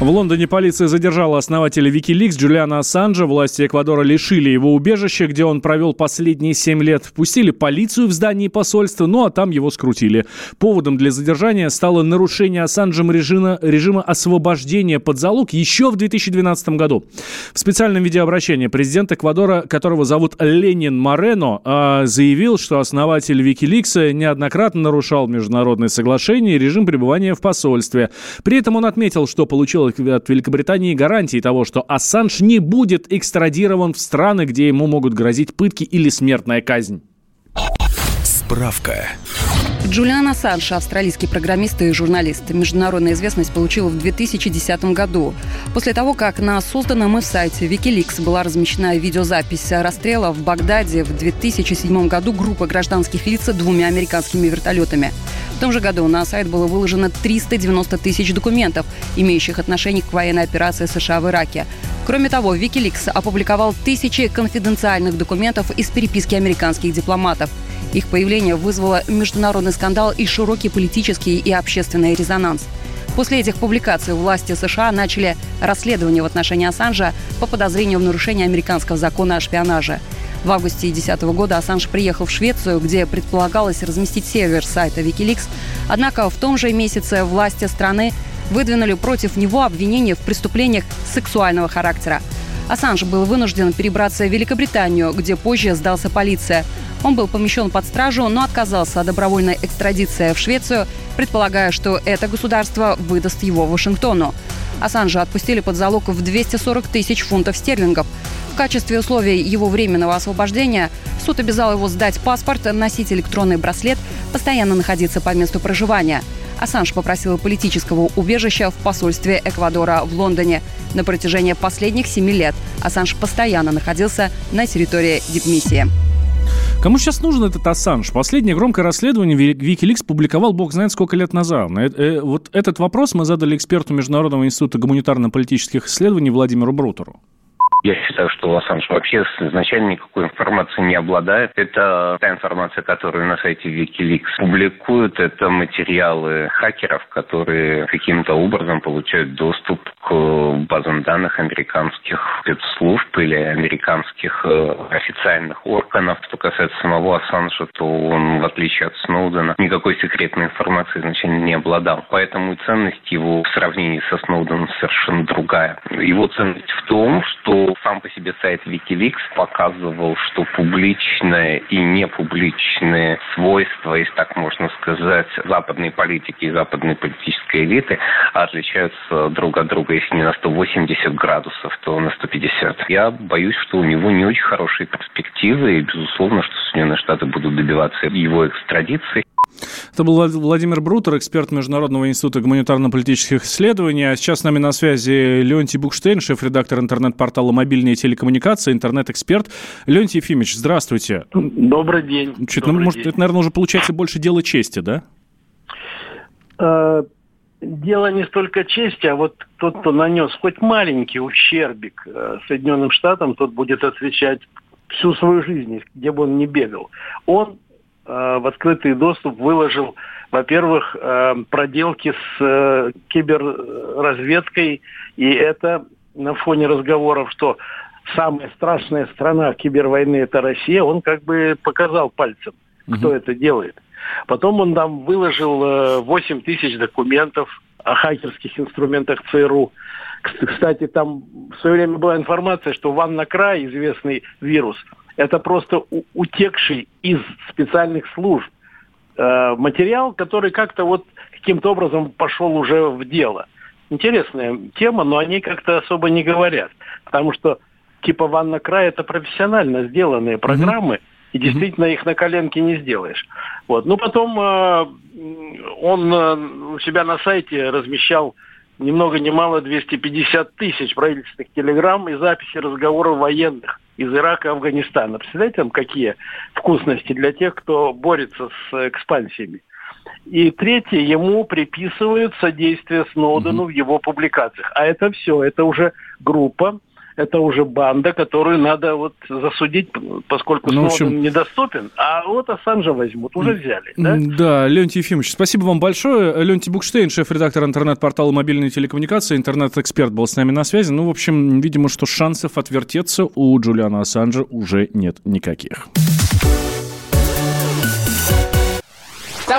В Лондоне полиция задержала основателя Wikileaks Джулиана Ассанжа. Власти Эквадора лишили его убежища, где он провел последние семь лет. Пустили полицию в здании посольства, ну а там его скрутили. Поводом для задержания стало нарушение Ассанжем режима, режима освобождения под залог еще в 2012 году. В специальном видеообращении президент Эквадора, которого зовут Ленин Морено, а, заявил, что основатель Wikileaks неоднократно нарушал международные соглашения и режим пребывания в посольстве. При этом он отметил, что получил от Великобритании гарантии того, что Ассанж не будет экстрадирован в страны, где ему могут грозить пытки или смертная казнь. Справка. Джулиан Ассанж, австралийский программист и журналист. Международная известность получила в 2010 году. После того, как на созданном их сайте Wikileaks была размещена видеозапись расстрела в Багдаде в 2007 году группы гражданских лиц двумя американскими вертолетами. В том же году на сайт было выложено 390 тысяч документов, имеющих отношение к военной операции США в Ираке. Кроме того, Wikileaks опубликовал тысячи конфиденциальных документов из переписки американских дипломатов. Их появление вызвало международный скандал и широкий политический и общественный резонанс. После этих публикаций власти США начали расследование в отношении Ассанжа по подозрению в нарушении американского закона о шпионаже. В августе 2010 года Ассанж приехал в Швецию, где предполагалось разместить сервер сайта Wikileaks. Однако в том же месяце власти страны выдвинули против него обвинения в преступлениях сексуального характера. Ассанж был вынужден перебраться в Великобританию, где позже сдался полиция. Он был помещен под стражу, но отказался от добровольной экстрадиции в Швецию, предполагая, что это государство выдаст его Вашингтону. Ассанжа отпустили под залог в 240 тысяч фунтов стерлингов. В качестве условий его временного освобождения суд обязал его сдать паспорт, носить электронный браслет, постоянно находиться по месту проживания. Ассанж попросил политического убежища в посольстве Эквадора в Лондоне. На протяжении последних семи лет Ассанж постоянно находился на территории дипмиссии. Кому сейчас нужен этот Ассанж? Последнее громкое расследование Wikileaks публиковал бог знает сколько лет назад. Э, э, вот этот вопрос мы задали эксперту Международного института гуманитарно-политических исследований Владимиру Брутеру. Я считаю, что Ассанж вообще изначально никакой информации не обладает. Это та информация, которую на сайте Wikileaks публикуют. Это материалы хакеров, которые каким-то образом получают доступ к базам данных американских спецслужб или американских э, официальных органов. Что касается самого Ассанжа, то он, в отличие от Сноудена, никакой секретной информации изначально не обладал. Поэтому ценность его в сравнении со Сноуденом совершенно другая. Его ценность в том, что сам по себе сайт Wikileaks показывал, что публичные и непубличные свойства, если так можно сказать, западной политики и западной политической элиты отличаются друг от друга, если не на 180 градусов, то на 150. Я боюсь, что у него не очень хорошие перспективы, и, безусловно, что Соединенные Штаты будут добиваться его экстрадиции. Это был Владимир Брутер, эксперт Международного института гуманитарно-политических исследований. А сейчас с нами на связи Леонтий Букштейн, шеф-редактор интернет-портала «Мобильные телекоммуникации», интернет-эксперт. Леонтий Ефимович, здравствуйте. Добрый день. Чуть, Добрый ну, может, день. это, наверное, уже получается больше дело чести, да? Э, дело не столько чести, а вот тот, кто нанес хоть маленький ущербик э, Соединенным Штатам, тот будет отвечать всю свою жизнь, где бы он ни бегал. Он в открытый доступ выложил, во-первых, э, проделки с э, киберразведкой, и это на фоне разговоров, что самая страшная страна кибервойны это Россия, он как бы показал пальцем, кто угу. это делает. Потом он там выложил 8 тысяч документов о хакерских инструментах ЦРУ. Кстати, там в свое время была информация, что Ванна-Край, известный вирус, это просто утекший из специальных служб э, материал, который как-то вот каким-то образом пошел уже в дело. Интересная тема, но они как-то особо не говорят. Потому что типа Ванна Край это профессионально сделанные программы, mm-hmm. и действительно их на коленке не сделаешь. Вот. Ну, потом э, он э, у себя на сайте размещал ни много ни мало 250 тысяч правительственных телеграмм и записи разговоров военных из Ирака и Афганистана. Представляете, там какие вкусности для тех, кто борется с экспансиями. И третье, ему приписывают содействие Сноудену угу. в его публикациях. А это все, это уже группа это уже банда, которую надо вот засудить, поскольку ну, Сноуден недоступен, а вот Ассанжа возьмут, уже взяли, да? Да, Леонтий Ефимович, спасибо вам большое. Леонтий Букштейн, шеф-редактор интернет-портала «Мобильные телекоммуникации», интернет-эксперт был с нами на связи. Ну, в общем, видимо, что шансов отвертеться у Джулиана Ассанжа уже нет никаких.